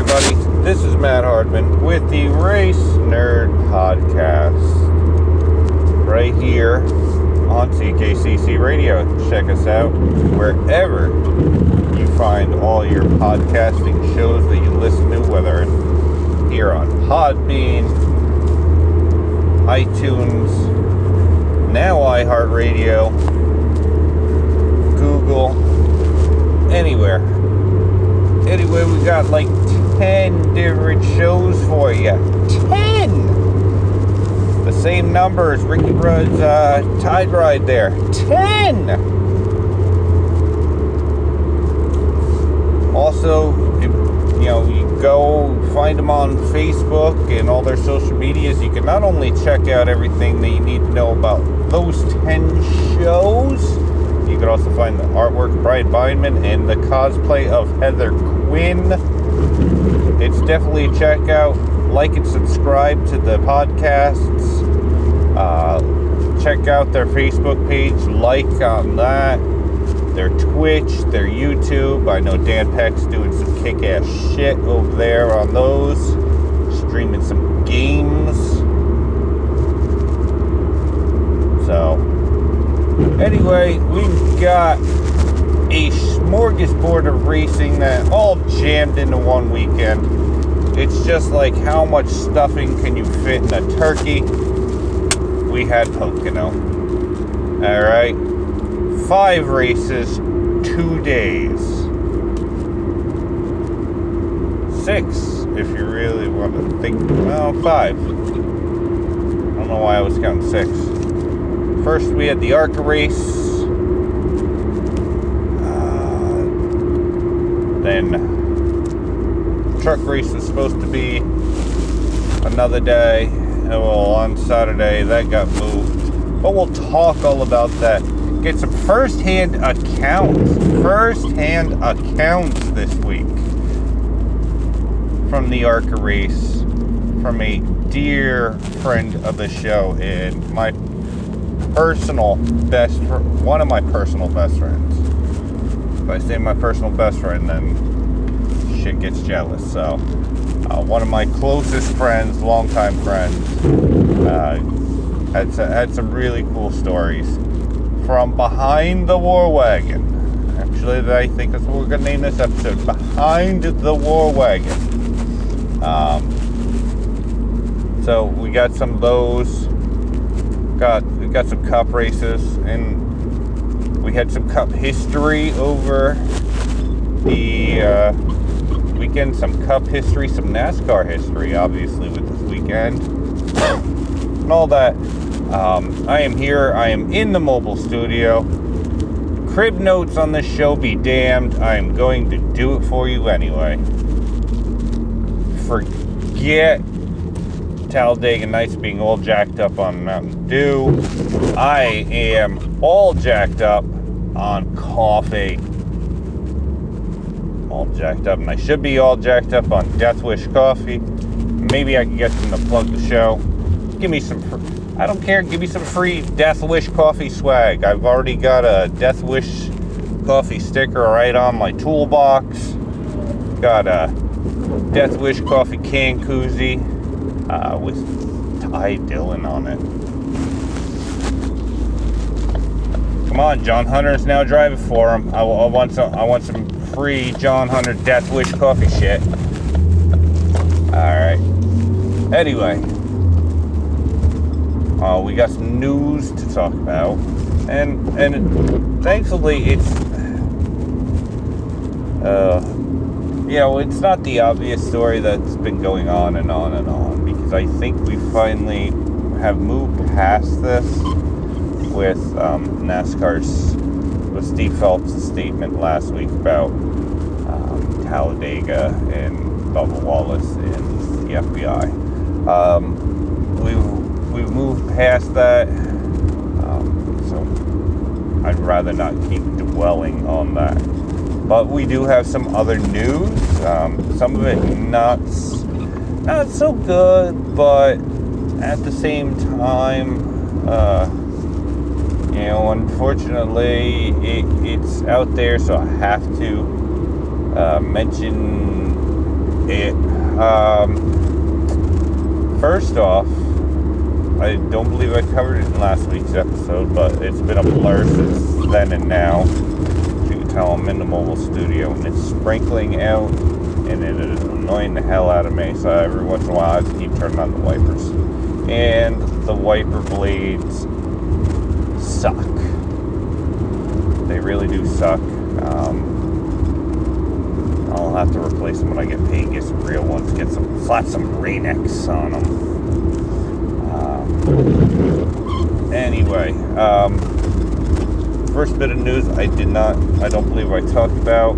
everybody. This is Matt Hardman with the Race Nerd Podcast. Right here on CKCC Radio. Check us out wherever you find all your podcasting shows that you listen to, whether here on Podbean, iTunes, now iHeartRadio, Google, anywhere. Anyway, we got like 10 different shows for you. 10! The same number as Ricky Rudd's uh, Tide Ride there. 10! Also, you know, you go find them on Facebook and all their social medias. You can not only check out everything that you need to know about those 10 shows, you can also find the artwork of Brian Bindman and the cosplay of Heather Quinn. It's definitely a check out. Like and subscribe to the podcasts. Uh, check out their Facebook page. Like on that. Their Twitch, their YouTube. I know Dan Peck's doing some kick ass shit over there on those. Streaming some games. So, Anyway, we've got a smorgasbord of racing that all jammed into one weekend. It's just like how much stuffing can you fit in a turkey? We had Pocono. Alright. Five races, two days. Six, if you really want to think. Well, five. I don't know why I was counting six. First, we had the ARCA race. Uh, then, truck race was supposed to be another day. Oh, well, on Saturday, that got moved. But we'll talk all about that. Get some first hand accounts. First hand accounts this week from the ARCA race from a dear friend of the show and my personal best, one of my personal best friends. I say my personal best friend, then shit gets jealous. So, uh, one of my closest friends, longtime friends, uh, had, had some really cool stories from behind the war wagon. Actually, I think that's what we're gonna name this episode: "Behind the War Wagon." Um, so we got some of those. Got we got some cup races, and we had some cup history over the uh, weekend. Some cup history, some NASCAR history, obviously with this weekend, and all that. Um, I am here. I am in the mobile studio. Crib notes on this show be damned. I am going to do it for you anyway forget Talladega Nights being all jacked up on Mountain Dew. I am all jacked up on coffee. All jacked up, and I should be all jacked up on Death Wish coffee. Maybe I can get them to plug the show. Give me some. I don't care. Give me some free Death Wish coffee swag. I've already got a Death Wish coffee sticker right on my toolbox. Got a Death Wish coffee can koozie uh, with Ty Dillon on it. Come on, John Hunter's now driving for him. I, I, want some. I want some free John Hunter Death Wish coffee shit. All right. Anyway, uh, we got some news to talk about, and and thankfully it's. Uh, you know, it's not the obvious story that's been going on and on and on I think we finally have moved past this with um, NASCAR's, with Steve Phelps' statement last week about um, Talladega and Bubba Wallace and the FBI. Um, we've, we've moved past that, um, so I'd rather not keep dwelling on that but we do have some other news. Um, some of it not not so good, but at the same time, uh, you know, unfortunately, it, it's out there, so I have to uh, mention it. Um, first off, I don't believe I covered it in last week's episode, but it's been a blur since then and now. You can tell, I'm in the mobile studio and it's sprinkling out, and it is annoying the hell out of me. So every once in a while, I just keep turning on the wipers, and the wiper blades suck. They really do suck. Um, I'll have to replace them when I get paid. Get some real ones. Get some slap some Rain-X on them. Uh, anyway, um, first bit of news I did not. I don't believe I talked about.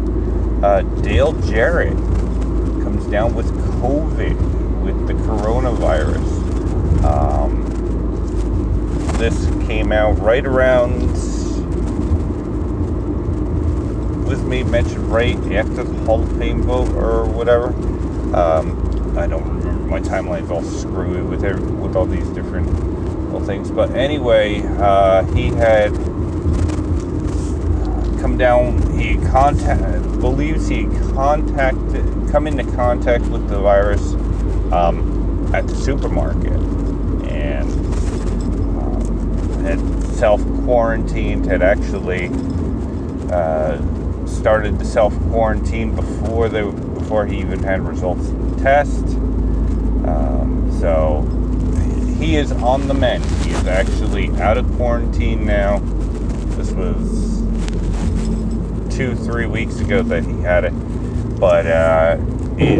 Uh, Dale Jarrett down with COVID with the coronavirus. Um, this came out right around with me mentioned right after the Hall of Fame vote or whatever. Um, I don't remember. My timeline's all screwy with every, with all these different little things. But anyway, uh, he had come down. He contact believes he contacted come into contact with the virus um, at the supermarket and um, had self quarantined. Had actually. Uh, started the self quarantine before before he even had results of the test. Um, so he is on the mend. He is actually out of quarantine now. This was two, three weeks ago that he had it, but uh, it,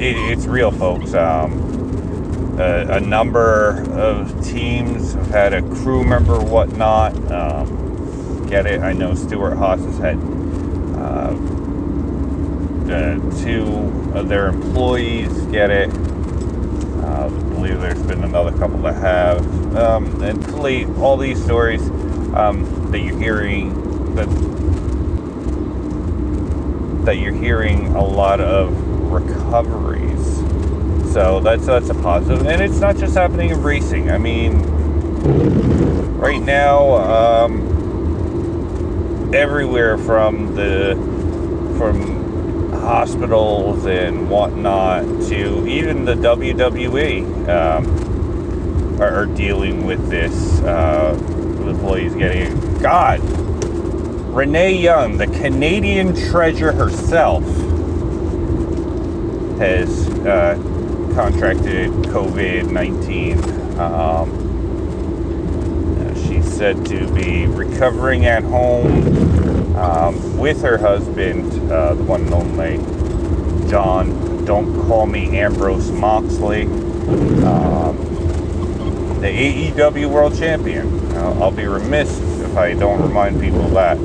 it, it's real, folks. Um, a, a, number of teams have had a crew member, whatnot. Um, get it? I know Stewart Haas has had uh, two of their employees get it. Uh, I believe there's been another couple that have. Um, and all these stories um, that you're hearing that that you're hearing a lot of recoveries. So that's that's a positive, and it's not just happening in racing. I mean, right now. Um, everywhere from the from hospitals and whatnot to even the WWE um, are, are, dealing with this. Uh, employees getting God. Renee Young, the Canadian treasure herself, has uh, contracted COVID 19. Um, said to be recovering at home um, with her husband, uh, the one and only Jon. Don't call me Ambrose Moxley, um, the AEW World Champion. Uh, I'll be remiss I don't remind people of that.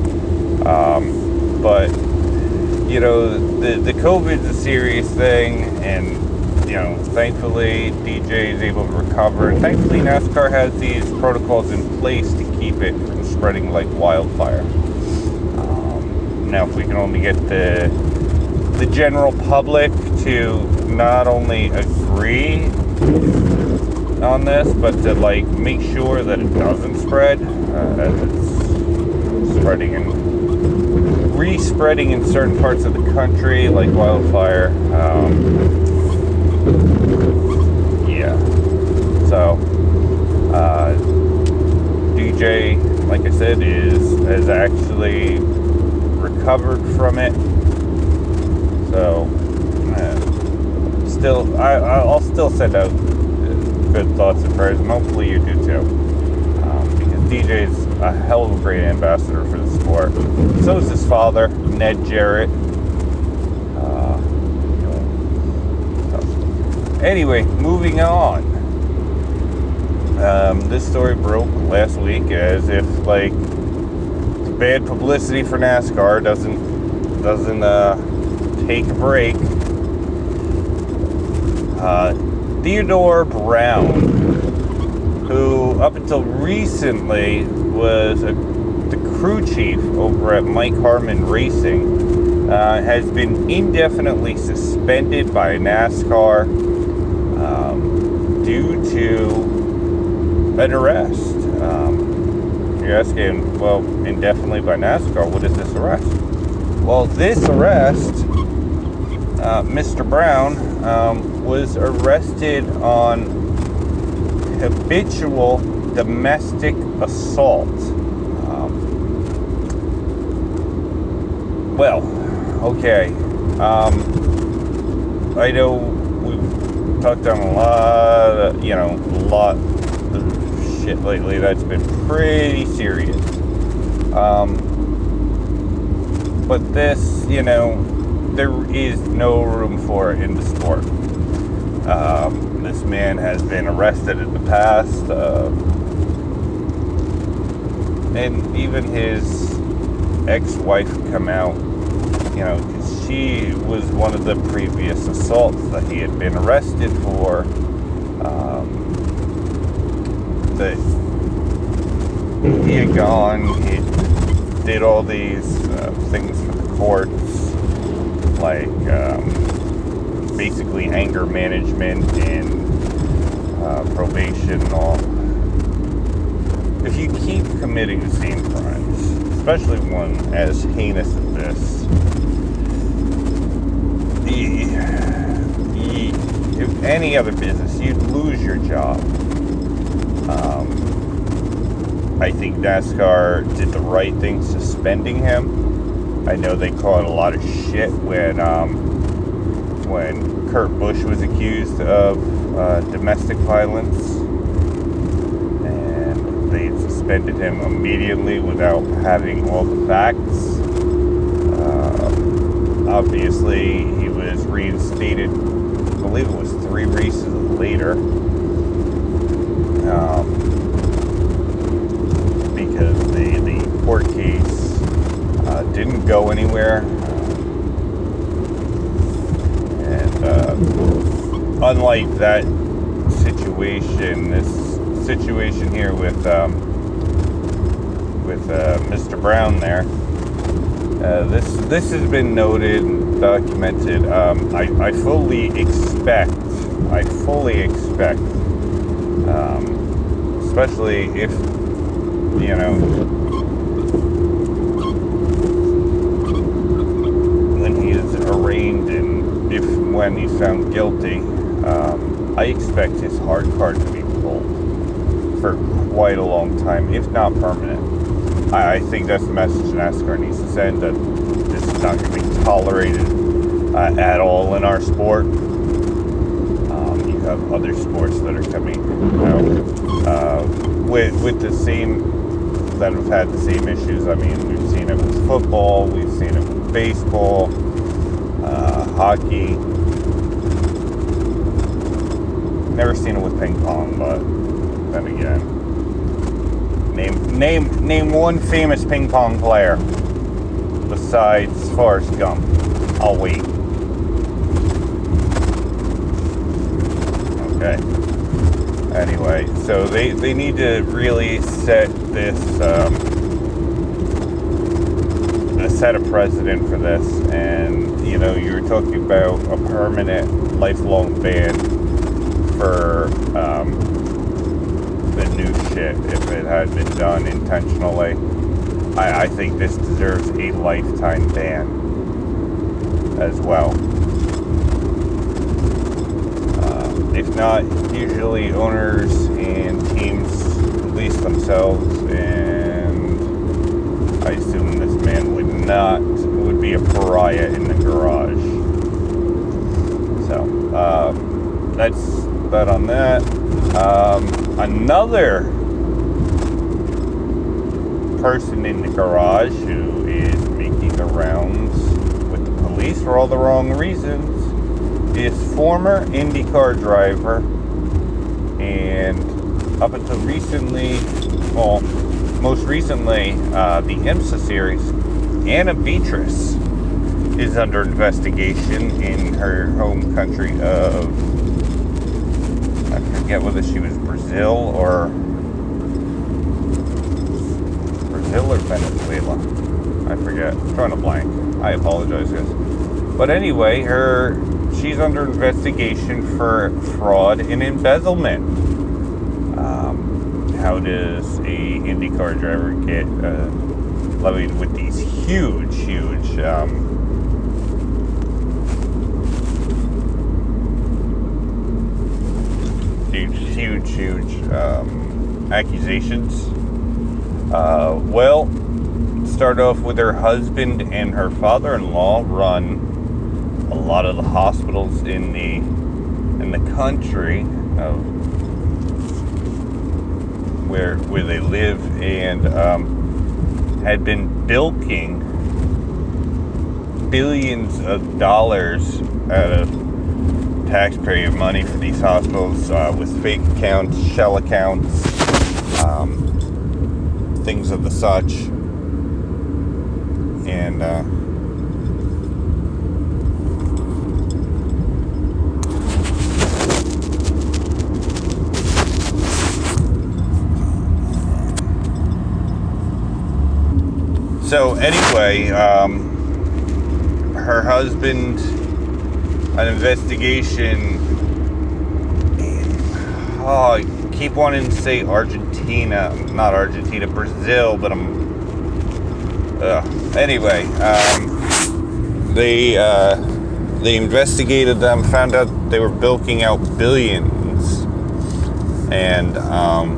Um, but you know, the the COVID's a serious thing, and you know, thankfully DJ is able to recover, thankfully NASCAR has these protocols in place to keep it from spreading like wildfire. Um, now, if we can only get the the general public to not only agree on this, but to like make sure that it doesn't spread uh, spreading and re-spreading in certain parts of the country like wildfire. Um, yeah. So, uh, DJ, like I said, is has actually recovered from it. So, uh, still, I, I'll still send out good thoughts and prayers, and hopefully you do too. Um, because DJ's a hell of a great ambassador for the sport. So is his father, Ned Jarrett. Anyway, moving on. Um, this story broke last week as if like bad publicity for NASCAR doesn't doesn't uh, take a break. Uh, Theodore Brown, who up until recently was a, the crew chief over at Mike Harmon Racing, uh, has been indefinitely suspended by NASCAR um, due to an arrest. Um, you're asking, well, indefinitely by NASCAR, what is this arrest? Well, this arrest uh, Mr. Brown um, was arrested on habitual domestic assault. Um, well, okay. Um, I know we've talked on a lot, of, you know, a lot of shit lately that's been pretty serious. Um, but this, you know, there is no room for it in the sport. Um, this man has been arrested in the past, uh, and even his ex-wife come out, you know, she was one of the previous assaults that he had been arrested for. Um, that he had gone, he did all these uh, things for the courts, like um, basically anger management and uh, probation and all. If you keep committing the same crimes, especially one as heinous as this, the, the, if any other business, you'd lose your job. Um, I think NASCAR did the right thing suspending him. I know they caught a lot of shit when um, when Kurt Busch was accused of uh, domestic violence, they suspended him immediately without having all the facts. Uh, obviously, he was reinstated. I believe it was three races later. Um, because the, the court case uh, didn't go anywhere. And uh, unlike that situation, situation here with um, with uh, Mr. Brown there, uh, this this has been noted and documented. Um, I, I fully expect, I fully expect, um, especially if you know, when he is arraigned and if when he's found guilty, um, I expect his hard card to for quite a long time, if not permanent. I, I think that's the message NASCAR needs to send that this is not going to be tolerated uh, at all in our sport. Um, you have other sports that are coming out uh, with with the same that have had the same issues. I mean, we've seen it with football, we've seen it with baseball, uh, hockey. Never seen it with ping pong, but then again, name name name one famous ping pong player besides Forrest Gump. I'll wait. Okay anyway so they they need to really set this um, set a precedent for this and you know you were talking about a permanent lifelong ban for um, if it had been done intentionally I, I think this deserves a lifetime ban as well if not, usually owners and teams release themselves, and I assume this man would not would be a pariah in the garage. So um, that's that on that. Um, another person in the garage who is making the rounds with the police for all the wrong reasons is former IndyCar driver. And up until recently, well, most recently, uh, the IMSA series, Ana Beatriz is under investigation in her home country of, I forget whether she was Brazil or Brazil or Venezuela. I forget. I'm trying to blank. I apologize, guys. But anyway, her she's under investigation for fraud and embezzlement. Um, how does a IndyCar driver get uh, levied with these huge, huge um, huge, huge, huge um, accusations. Uh, well, start off with her husband and her father-in-law run a lot of the hospitals in the in the country of where where they live and um, had been bilking billions of dollars out of taxpayer money for these hospitals uh, with fake accounts, shell accounts, things of the such, and. Uh, so anyway, um, her husband, an investigation. Oh, I keep wanting to say Argentina, not Argentina, Brazil, but I'm. Uh, anyway, um, they uh, they investigated them, found out they were bilking out billions, and um,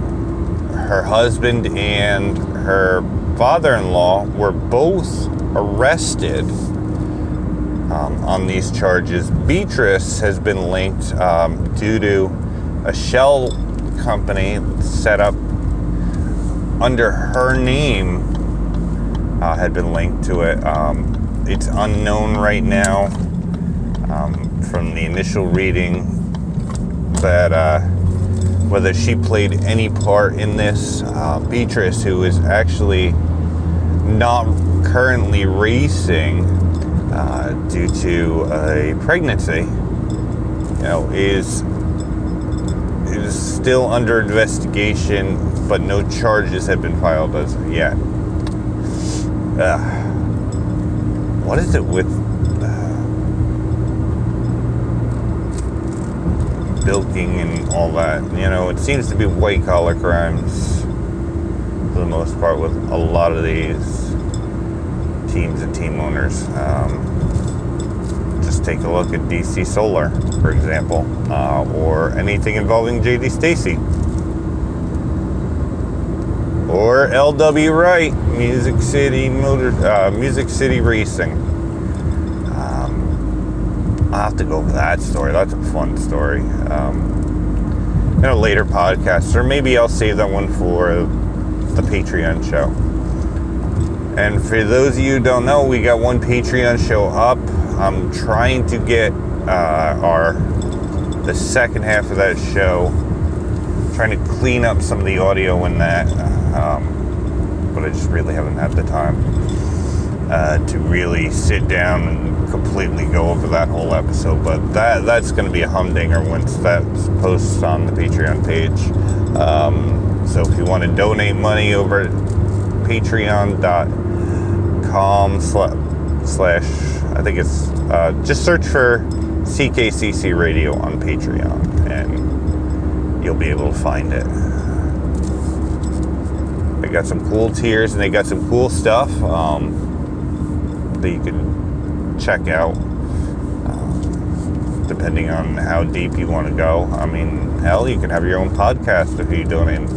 her husband and her father-in-law were both arrested um, on these charges. Beatriz has been linked um, due to a shell company set up under her name uh, had been linked to it. Um, it's unknown right now um, from the initial reading that. Uh, whether she played any part in this. Uh, Beatriz, who is actually not currently racing uh, due to a pregnancy, you know, is is still under investigation, but no charges have been filed as of yet. Uh, what is it with bilking and all that. You know, it seems to be white collar crimes for the most part with a lot of these teams and team owners. Um, just take a look at DC Solar, for example, uh, or anything involving JD Stacy. Or LW Wright, Music City Motor, uh, Music City Racing. I'll have to go over that story. That's a fun story. Um, in a later podcast, or maybe I'll save that one for the Patreon show. And for those of you who don't know, we got one Patreon show up. I'm trying to get uh, our the second half of that show, trying to clean up some of the audio in that, um, but I just really haven't had the time uh, to really sit down and completely go over that whole episode, but that that's going to be a humdinger once that's posted on the Patreon page. Um, so if you want to donate money over at patreon.com slash, I think it's, uh, just search for CKCC Radio on Patreon and you'll be able to find it. Got some cool tiers and they got some cool stuff um, that you can check out, uh, depending on how deep you want to go. I mean, hell, you can have your own podcast if you donate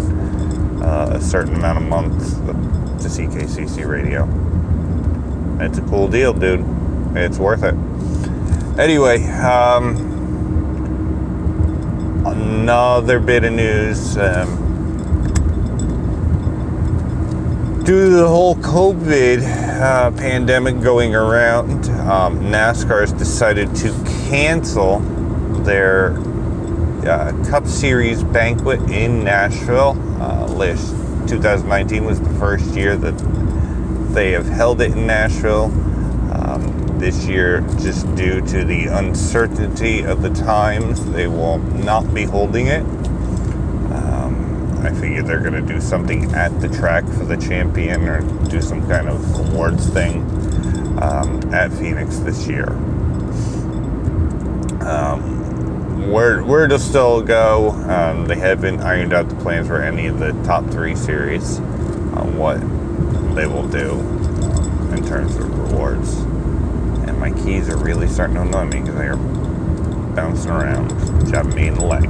uh, a certain amount of months to CKCC Radio. It's a cool deal, dude. It's worth it. Anyway, um, another bit of news. Um, due to the whole COVID uh, pandemic going around, um, NASCAR has decided to cancel their uh, Cup Series banquet in Nashville. Uh, last 2019 was the first year that they have held it in Nashville. Um, this year, just due to the uncertainty of the times, they will not be holding it. I figure they're going to do something at the track for the champion or do some kind of awards thing um, at Phoenix this year. Um, where where to still go? Um, they haven't ironed out the plans for any of the top three series on what they will do in terms of rewards. And my keys are really starting to annoy me because they are bouncing around, jabbing me in the leg.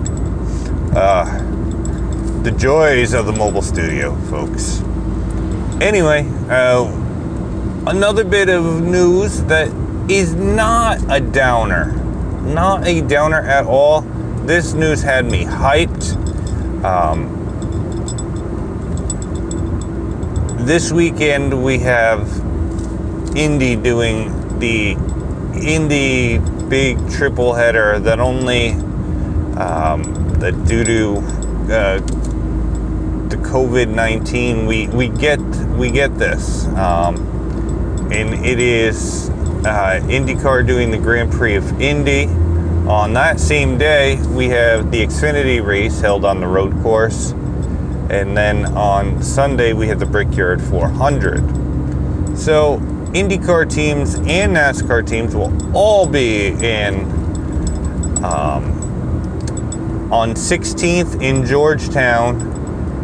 Uh, the joys of the mobile studio, folks. Anyway, uh, another bit of news that is not a downer. Not a downer at all. This news had me hyped. Um, this weekend we have Indy doing the Indy big triple header that only um, that due to uh, the COVID nineteen we we get we get this, um, and it is uh, IndyCar doing the Grand Prix of Indy. On that same day, we have the Xfinity race held on the road course, and then on Sunday we have the Brickyard 400. So IndyCar teams and NASCAR teams will all be in um, on 16th in Georgetown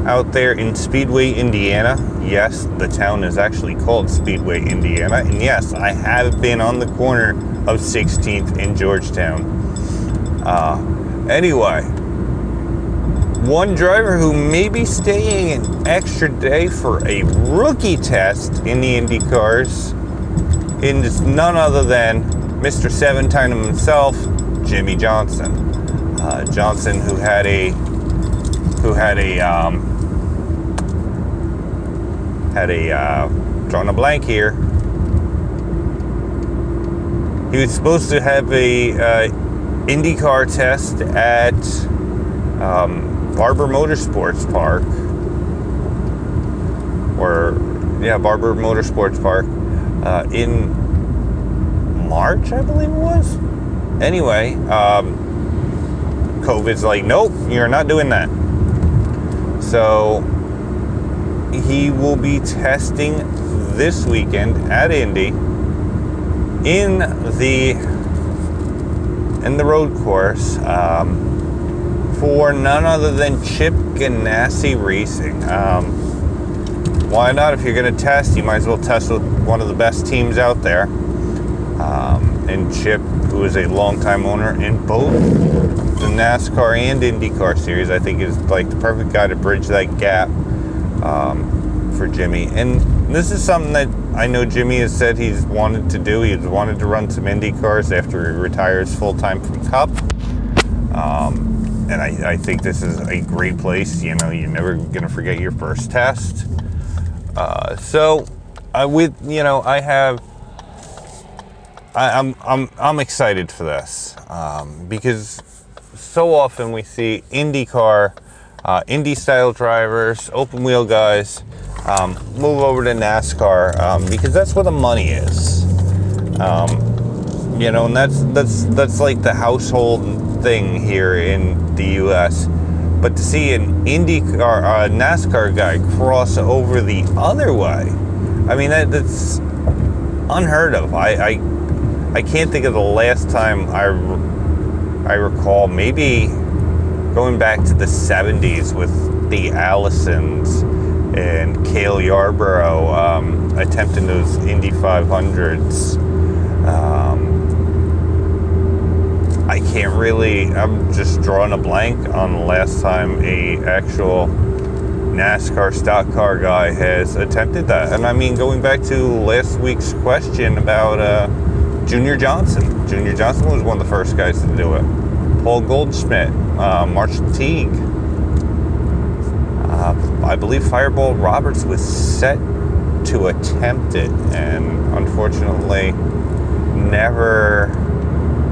out there in Speedway, Indiana. Yes, the town is actually called Speedway, Indiana. And yes, I have been on the corner of 16th in Georgetown. Uh, anyway, one driver who may be staying an extra day for a rookie test in the Indy cars is none other than Mr. Seven Time himself, Jimmie Johnson. Uh, Johnson, who had a who had a um, had a uh, drawn a blank here. He was supposed to have a uh, IndyCar test at um, Barber Motorsports Park, or yeah, Barber Motorsports Park uh, in March, I believe it was. Anyway, um, COVID's like, nope, you're not doing that. So he will be testing this weekend at Indy in the in the road course um, for none other than Chip Ganassi Racing. Um, why not? If you're going to test, you might as well test with one of the best teams out there. Um, and Chip, who is a longtime owner in both the NASCAR and IndyCar series, I think is like the perfect guy to bridge that gap um, for Jimmie. And this is something that I know Jimmie has said he's wanted to do. He's wanted to run some Indy cars after he retires full time from Cup. Um, and I, I, think this is a great place. You know, you're never to forget your first test. Uh, so, I with you know, I have. I, am I'm, I'm I'm excited for this um, because so often we see IndyCar uh, Indy style drivers, open wheel guys, um, move over to NASCAR um, because that's where the money is. Um, you know, and that's that's that's like the household thing here in the U.S. But to see an Indy car, uh, NASCAR guy cross over the other way, I mean that, that's unheard of. I, I I can't think of the last time I I recall maybe going back to the 70s with the Allisons and Cale Yarborough um, attempting those Indy 500s. Um, I can't really. I'm just drawing a blank on the last time a actual NASCAR stock car guy has attempted that. And I mean, going back to last week's question about uh, Junior Johnson. Junior Johnson was one of the first guys to do it. Paul Goldsmith, uh, Marshall Teague. Uh, I believe Fireball Roberts was set to attempt it, and unfortunately, never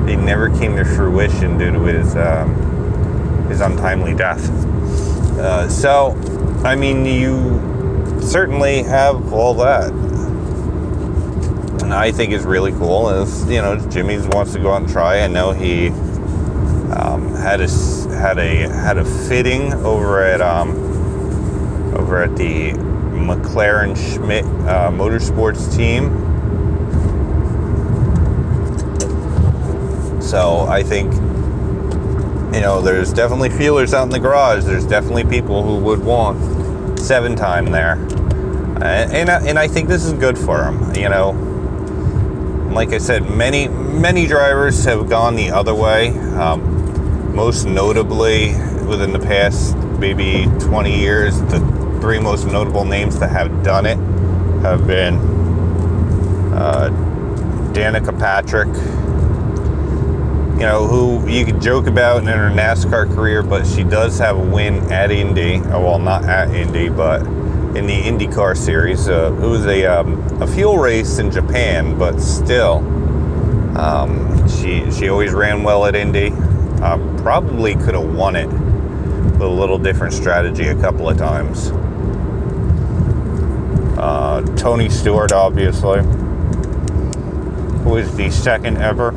it never came to fruition due to his um, his untimely death. Uh, so, I mean, you certainly have all that, and I think is really cool. Is you know, Jimmie wants to go out and try. I know he had a had a had a fitting over at um, over at the McLaren Schmidt uh, Motorsports team. So I think you know there's definitely feelers out in the garage. There's definitely people who would want seven time there, and and, and I think this is good for them. You know, like I said, many many drivers have gone the other way. Um, most notably within the past maybe 20 years, the three most notable names that have done it have been uh, Danica Patrick, you know, who you could joke about in her NASCAR career, but she does have a win at Indy. Oh, well, not at Indy, but in the IndyCar series. Uh, it was a, um, a fuel race in Japan, but still, um, she she always ran well at Indy. Uh, probably could have won it with a little different strategy a couple of times. Uh, Tony Stewart, obviously, who is the second ever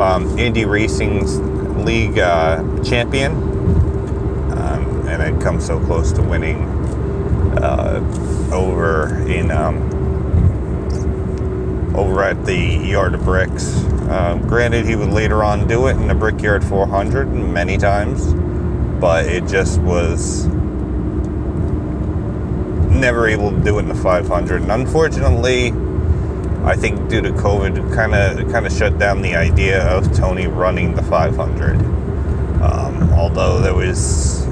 um, Indy Racing League uh, champion, um, and had come so close to winning uh, over in um, over at the Yard of Bricks. Uh, granted, he would later on do it in the Brickyard 400 many times, but it just was never able to do it in the 500. And unfortunately, I think due to COVID, kind of kind of shut down the idea of Tony running the 500. Um, although there was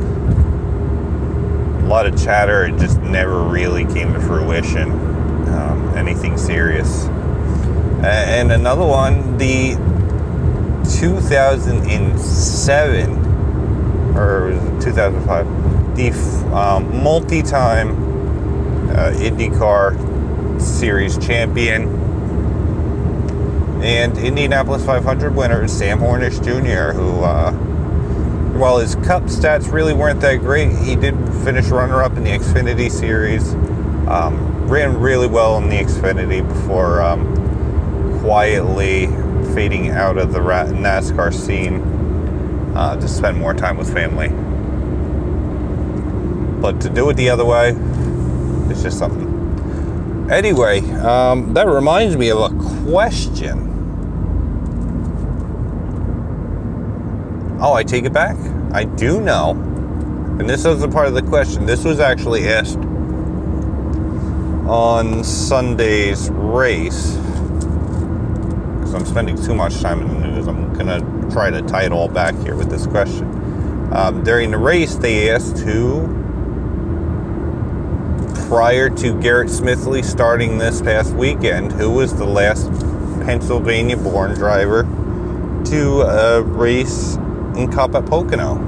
a lot of chatter, it just never really came to fruition. Um, anything serious. And another one, the 2007 or 2005, the um, multi-time uh, IndyCar Series champion and Indianapolis 500 winner Sam Hornish Jr., who, uh, while his Cup stats really weren't that great, he did finish runner-up in the Xfinity Series. Um, ran really well in the Xfinity before um, quietly fading out of the NASCAR scene uh, to spend more time with family. But to do it the other way, it's just something. Anyway, um, that reminds me of a question. Oh, I take it back. I do know. And this is a part of the question. This was actually asked on Sunday's race. Because I'm spending too much time in the news. I'm going to try to tie it all back here with this question. Um, during the race, they asked who, prior to Garrett Smithley starting this past weekend, who was the last Pennsylvania born driver to uh, race in Cup at Pocono.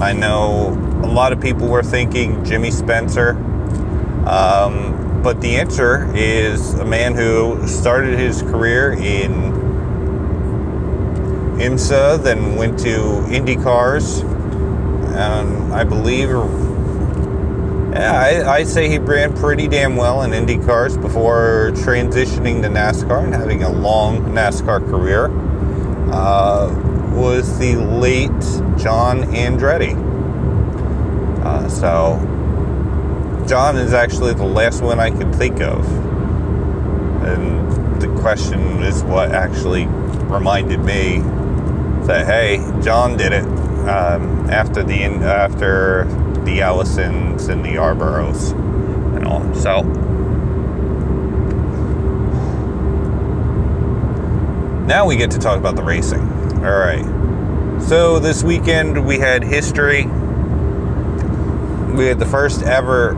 I know a lot of people were thinking Jimmy Spencer, um, but the answer is a man who started his career in IMSA, then went to IndyCars, and I believe, yeah, I, I say he ran pretty damn well in IndyCars before transitioning to NASCAR and having a long NASCAR career. Uh, was the late John Andretti. Uh, so, John is actually the last one I can think of. And the question is what actually reminded me that, hey, John did it um, after the after the Allisons and the Yarboroughs and all. So, now we get to talk about the racing. All right. So this weekend we had history. We had the first ever,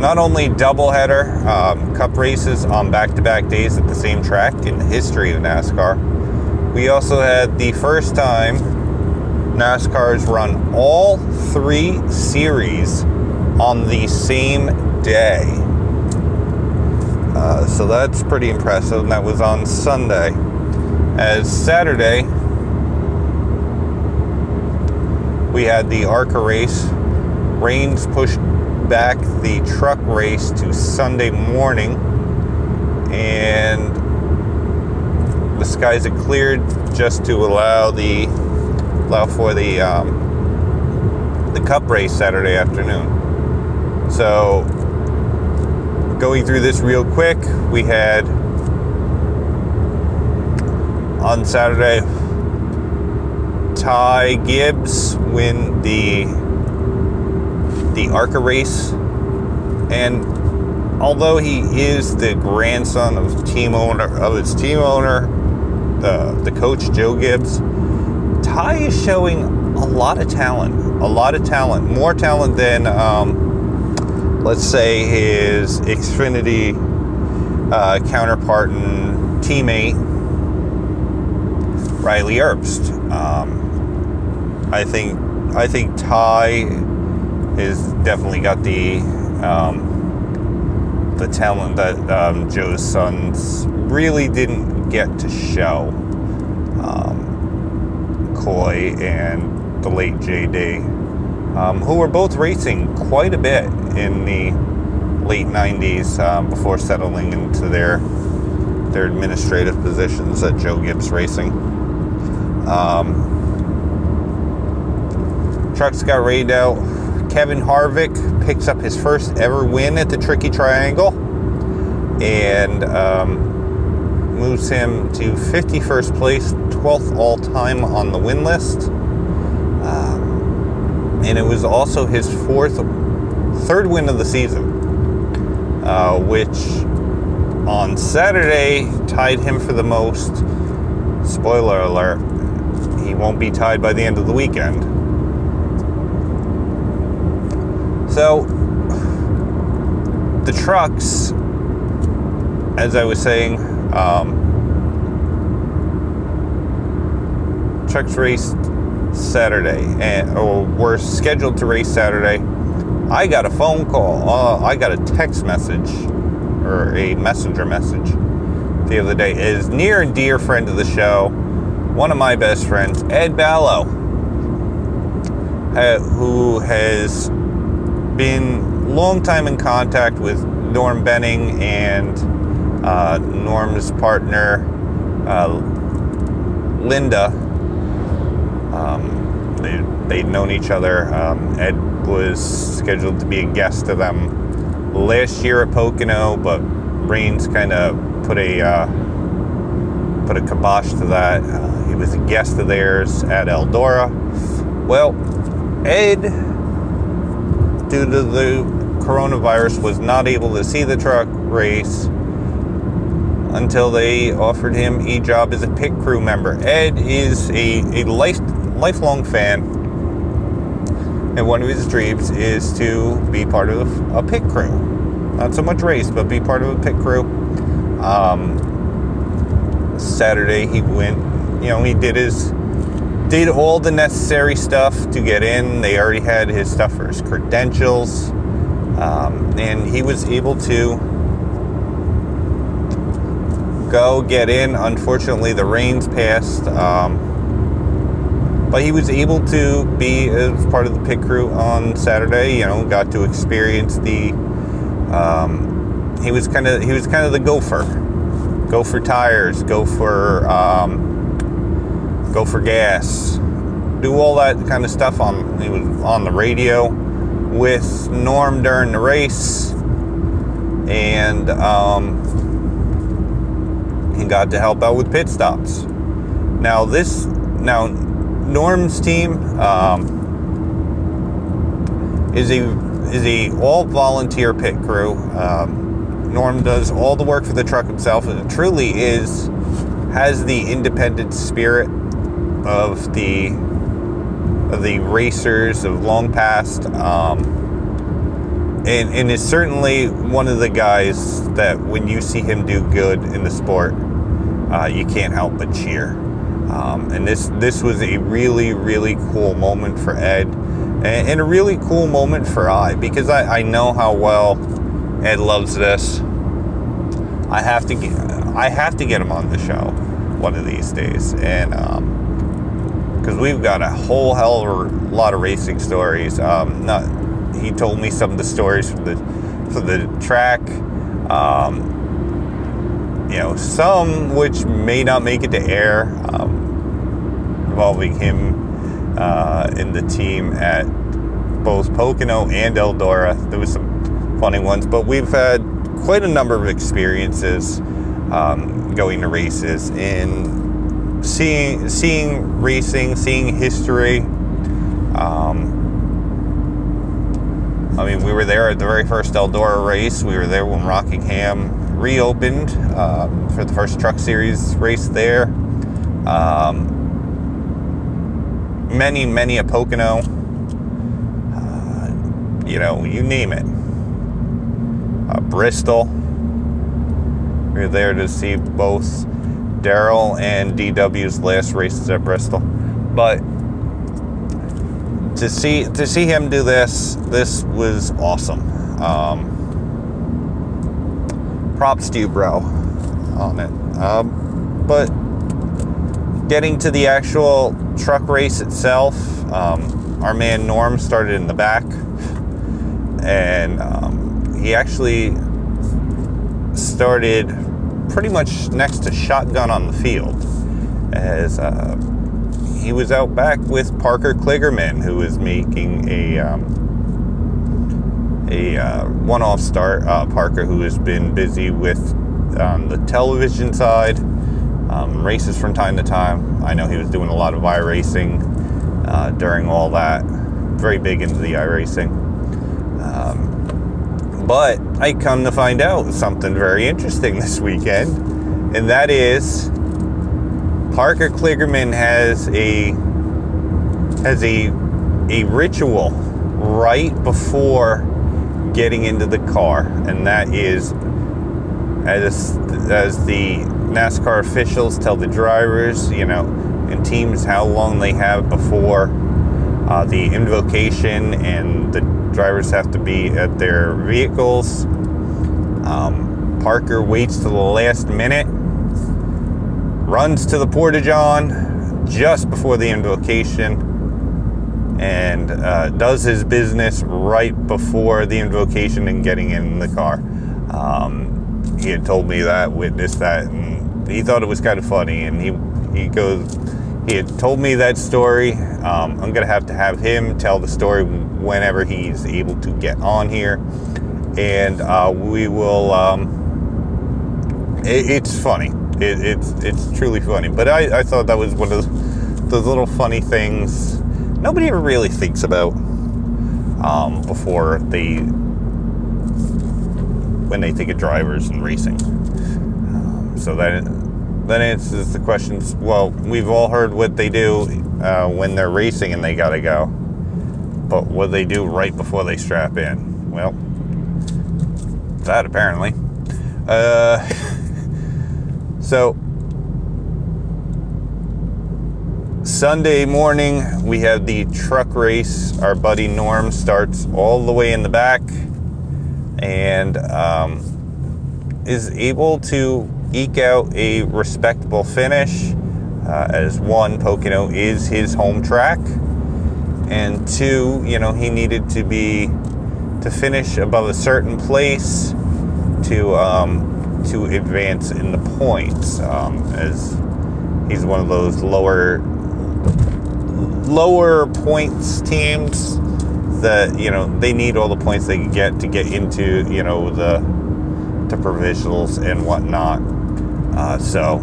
not only doubleheader um, cup races on back-to-back days at the same track in the history of NASCAR. We also had the first time NASCAR's run all three series on the same day. Uh, so that's pretty impressive, and that was on Sunday as Saturday we had the ARCA race. Rains pushed back the truck race to Sunday morning, and the skies had cleared just to allow the allow for the um, the Cup race Saturday afternoon. So, going through this real quick, we had on Saturday, Ty Gibbs win the the ARCA race, and although he is the grandson of team owner of its team owner, the the coach Joe Gibbs, Ty is showing a lot of talent, a lot of talent, more talent than, um, let's say, his Xfinity uh, counterpart and teammate, Riley Herbst. Um, I think I think Ty has definitely got the um, the talent that um, Joe's sons really didn't get to show. Um, Coy and the late JD, um, who were both racing quite a bit in the late 90s um, before settling into their their administrative positions at Joe Gibbs Racing. Um, trucks got rained out. Kevin Harvick picks up his first ever win at the Tricky Triangle and um, moves him to 51st place, 12th all time on the win list. Um, and it was also his fourth, third win of the season uh, which on Saturday tied him for the most. Spoiler alert, he won't be tied by the end of the weekend. So, the trucks, as I was saying, um, trucks raced Saturday, and or were scheduled to race Saturday I got a phone call. Uh, I got a text message or a messenger message the other day. Is near and dear friend of the show, one of my best friends, Ed Ballo, uh, who has been long time in contact with Norm Benning and uh, Norm's partner, uh, Linda. Um, they, they'd known each other. Um, Ed was scheduled to be a guest to them last year at Pocono, but Rains kind of put a uh, put a kibosh to that. Uh, he was a guest of theirs at Eldora. Well, Ed, due to the coronavirus, was not able to see the truck race until they offered him a job as a pit crew member. Ed is a, a life, lifelong fan and one of his dreams is to be part of a pit crew. Not so much race, but be part of a pit crew. Um, Saturday he went, you know, he did his did all the necessary stuff to get in. They already had his stuff for his credentials, um, and he was able to go get in. Unfortunately, the rains passed. Um, but he was able to be as part of the pit crew on Saturday. You know, got to experience the. Um, he was kind of he was kind of the gopher. gopher tires. gopher. um, go for gas. Do all that kind of stuff on. He was on the radio with Norm during the race, and um, he got to help out with pit stops. Now this now Norm's team um, is a is a all volunteer pit crew. Um, Norm does all the work for the truck himself, and it truly is has the independent spirit of the of the racers of long past, um, and and is certainly one of the guys that when you see him do good in the sport, uh, you can't help but cheer. Um, and this this was a really really cool moment for Ed, and, and a really cool moment for I because I, I know how well Ed loves this. I have to get I have to get him on the show one of these days, and because we've got a whole hell of a lot of racing stories. Um, not he told me some of the stories for the for the track. Um, you know, some which may not make it to air. Um, involving him uh, in the team at both Pocono and Eldora. There was some funny ones, but we've had quite a number of experiences um, going to races and seeing seeing racing, seeing history. Um, I mean, we were there at the very first Eldora race. We were there when Rockingham reopened um, for the first Truck Series race there. Um, many, many a Pocono. Uh, you know, you name it. Uh, Bristol. We are there to see both Daryl and DW's last races at Bristol. But to see to see him do this, this was awesome. Um, props to you, bro, on it. Um, but getting to the actual truck race itself, um, our man Norm started in the back, and um, he actually started pretty much next to shotgun on the field, as uh, he was out back with Parker Kligerman, who was making a um, a uh, one-off start. Uh, Parker, who has been busy with um, the television side, um, races from time to time. I know he was doing a lot of iRacing uh, during all that. Very big into the iRacing. Um, but I come to find out something very interesting this weekend, and that is Parker Kligerman has a has a a ritual right before getting into the car, and that is as as the NASCAR officials tell the drivers, you know, and teams how long they have before uh, the invocation, and the drivers have to be at their vehicles. Um, Parker waits to the last minute, runs to the porta john just before the invocation and uh, does his business right before the invocation and getting in the car. Um, he had told me that, witnessed that, and he thought it was kind of funny. And he he goes, he had told me that story. Um, I'm gonna have to have him tell the story whenever he's able to get on here, and uh, we will. Um, it, it's funny. It, it's it's truly funny. But I, I thought that was one of those, those little funny things nobody ever really thinks about um, before they when they think of drivers and racing. Um, so that that answers the questions. Well, we've all heard what they do uh, when they're racing and they gotta go, but what they do right before they strap in. Well, that apparently. Uh, so Sunday morning, we have the truck race. Our buddy Norm starts all the way in the back and um, is able to eke out a respectable finish. Uh, as one, Pocono is his home track, and two, you know, he needed to be to finish above a certain place to um, to advance in the points, um, as he's one of those lower lower points teams that you know they need all the points they can get to get into you know the the provisionals and whatnot. Uh, so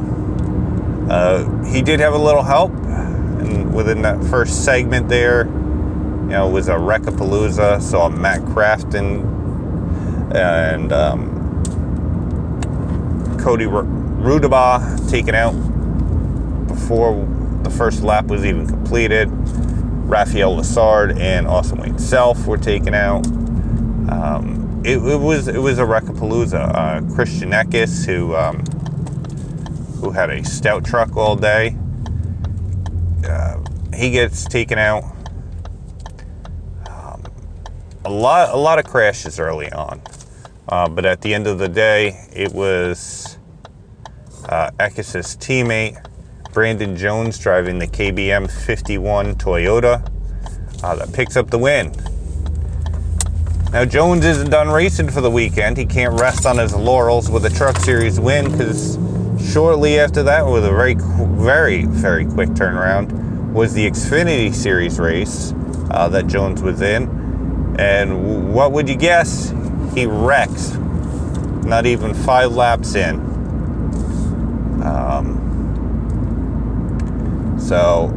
uh, he did have a little help, and within that first segment there, you know, was a Wreckapalooza. Saw Matt Crafton and um, Codie Rohrbaugh taken out before the first lap was even completed. Raphael Lessard and Austin Wayne Self were taken out. Um, it, it, was it was a Wreckapalooza. Uh, Christian Eckes, who um, who had a stout truck all day, uh, he gets taken out. Um, a lot a lot of crashes early on, uh, but at the end of the day, it was uh, teammate Brandon Jones driving the KBM 51 Toyota uh, that picks up the win. Now, Jones isn't done racing for the weekend. He can't rest on his laurels with a Truck Series win because shortly after that, with a very, very, very quick turnaround, was the Xfinity Series race uh, that Jones was in. And what would you guess? He wrecks. Not even five laps in. Um, so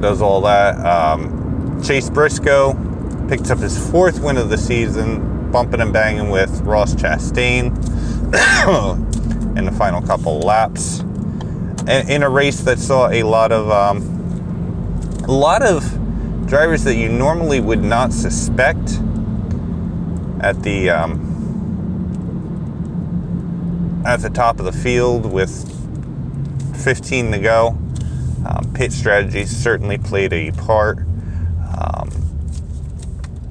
does all that. Um, Chase Briscoe picks up his fourth win of the season, bumping and banging with Ross Chastain in the final couple laps. And in a race that saw a lot of um, a lot of drivers that you normally would not suspect at the um, at the top of the field with 15 to go. Um, pit strategy certainly played a part. Um,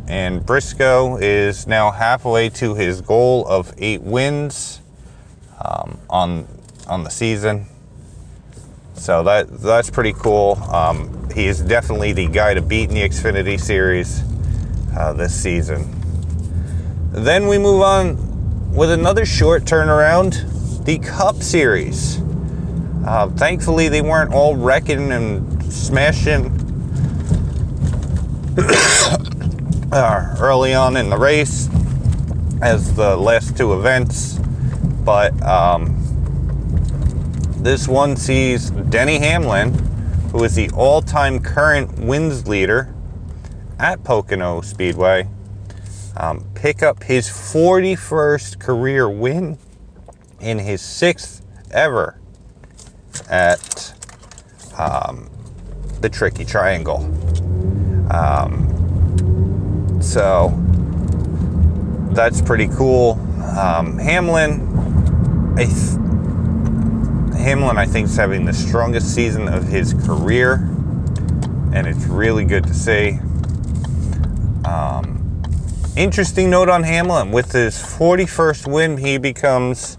and Briscoe is now halfway to his goal of eight wins um, on on the season. So that that's pretty cool. Um, he is definitely the guy to beat in the Xfinity Series uh, this season. Then we move on with another short turnaround, the Cup Series. Uh, thankfully, they weren't all wrecking and smashing uh, early on in the race as the last two events, but um, this one sees Denny Hamlin, who is the all time current wins leader at Pocono Speedway, um, pick up his 41st career win in his sixth ever at um, the Tricky Triangle. Um, so that's pretty cool. Um, Hamlin, I th- Hamlin, I think, is having the strongest season of his career, and it's really good to see. Um, interesting note on Hamlin with his 41st win, he becomes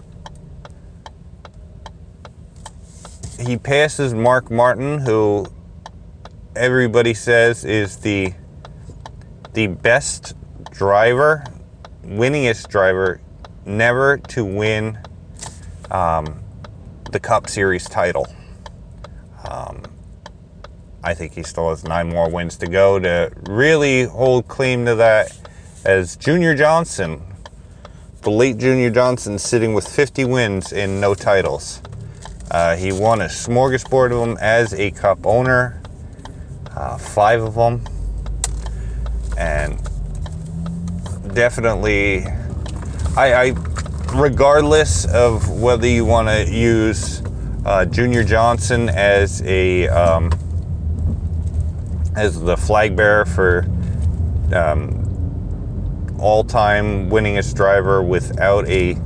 he passes Mark Martin, who everybody says is the the best driver, winningest driver, never to win um, the Cup Series title. Um, I think he still has nine more wins to go to really hold claim to that. As Junior Johnson, the late Junior Johnson, sitting with 50 wins and no titles. Uh, he won a smorgasbord of them as a cup owner, uh, five of them, and definitely, I, I regardless of whether you want to use uh, Junior Johnson as a um, as the flag bearer for um, all-time winningest driver without a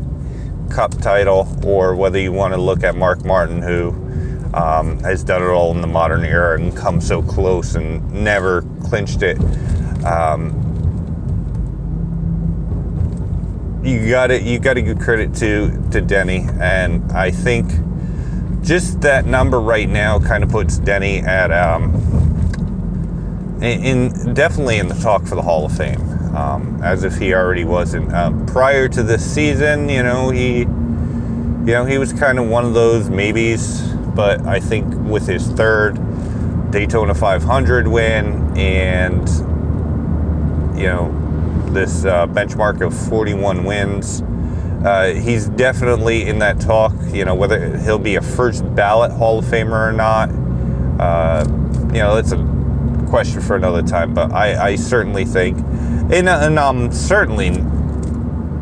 Cup title, or whether you want to look at Mark Martin, who um, has done it all in the modern era and come so close and never clinched it. Um, you got it. You got to give credit to to Denny, and I think just that number right now kind of puts Denny at um, in, in definitely in the talk for the Hall of Fame um, as if he already wasn't. Uh, prior to this season, you know, he, you know, he was kind of one of those maybes. But I think with his third Daytona 500 win and you know this uh, benchmark of 41 wins. Uh, he's definitely in that talk. You know whether he'll be a first ballot Hall of Famer or not. Uh, you know that's a question for another time. But I, I certainly think and, and I'm certainly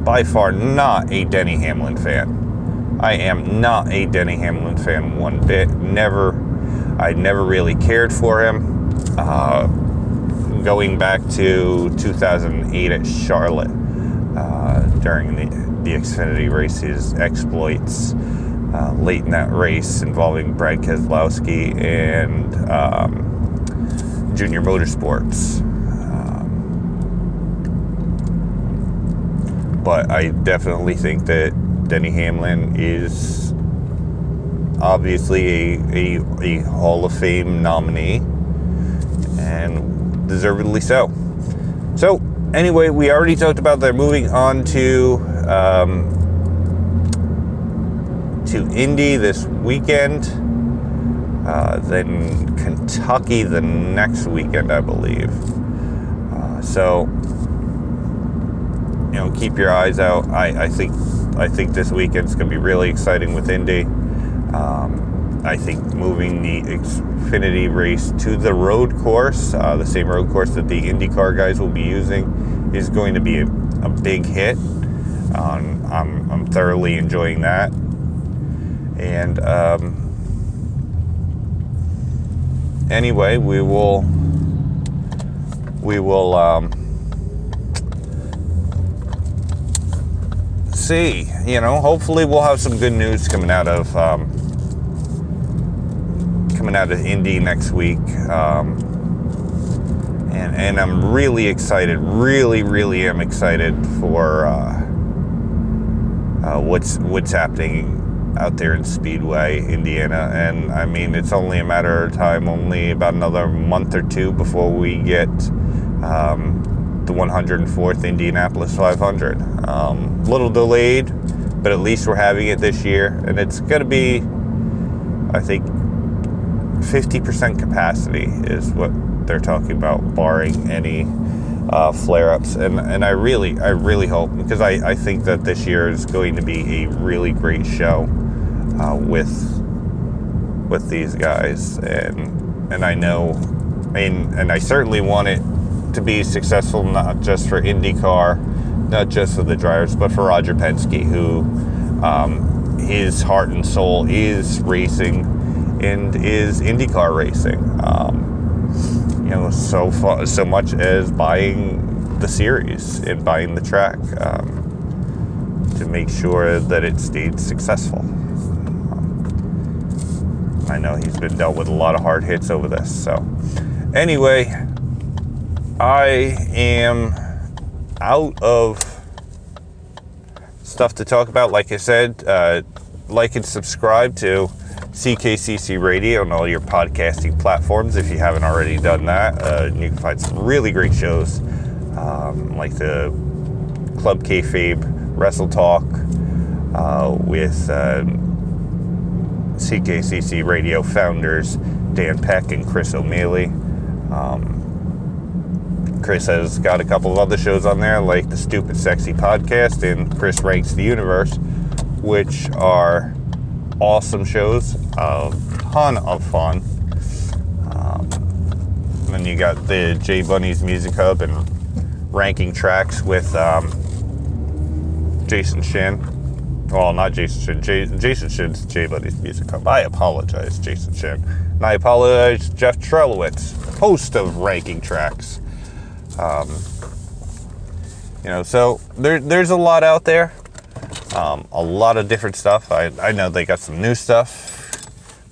by far not a Denny Hamlin fan. I am not a Denny Hamlin fan one bit. Never, I never really cared for him. Uh, going back to 2008 at Charlotte uh, during the, the Xfinity race, his exploits uh, late in that race involving Brad Keselowski and um, Junior Motorsports. but I definitely think that Denny Hamlin is obviously a, a, a Hall of Fame nominee and deservedly so. So, anyway, we already talked about that. Moving on to um, to Indy this weekend, uh, then Kentucky the next weekend, I believe. Uh, so, you know, keep your eyes out. I, I think I think this weekend's going to be really exciting with Indy. Um, I think moving the Xfinity race to the road course, uh, the same road course that the IndyCar guys will be using, is going to be a, a big hit. Um, I'm, I'm thoroughly enjoying that. And um, anyway, we will we will um, see. You know, hopefully we'll have some good news coming out of um, coming out of Indy next week. Um, and, and I'm really excited, really, really am excited for uh, uh, what's what's happening out there in Speedway, Indiana. And I mean, it's only a matter of time, only about another month or two before we get um, the 104th Indianapolis 500. A um, little delayed, but at least we're having it this year. And it's going to be, I think, 50% capacity is what they're talking about, barring any uh, flare-ups, and and I really I really hope because I, I think that this year is going to be a really great show uh, with with these guys, and and I know, I mean, and I certainly want it to be successful not just for IndyCar, not just for the drivers, but for Roger Penske, who um, his heart and soul is racing and is IndyCar racing. Um, you know, so far, so much as buying the series and buying the track um, to make sure that it stayed successful. Um, I know he's been dealt with a lot of hard hits over this. So, anyway, I am out of stuff to talk about. Like I said, uh, like and subscribe to CKCC Radio on all your podcasting platforms if you haven't already done that. Uh, you can find some really great shows um, like the Club Kayfabe Wrestle Talk uh, with uh, CKCC Radio founders Dan Peck and Chris O'Malley. Um, Chris has got a couple of other shows on there like the Stupid Sexy Podcast and Chris Ranks the Universe, which are awesome shows, a ton of fun. Um, then you got the J Bunny's Music Hub and ranking tracks with um, Jason Shin. Well, not Jason Shin. J- Jason Shin's J Bunny's Music Hub. I apologize, Jason Shin. And I apologize, Jeff Trelowitz, host of Ranking Tracks. Um, you know, so there, there's a lot out there. Um, a lot of different stuff. I, I know they got some new stuff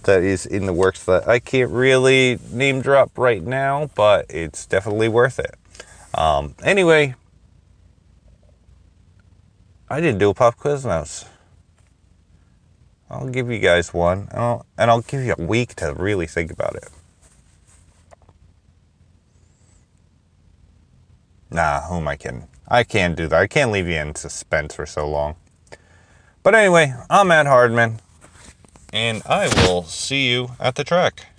that is in the works that I can't really name drop right now, but it's definitely worth it. Um, anyway, I didn't do a pop quiz notes. I'll give you guys one, and I'll, and I'll give you a week to really think about it. Nah, who am I kidding? I can't do that. I can't leave you in suspense for so long. But anyway, I'm Matt Hardman, and I will see you at the track.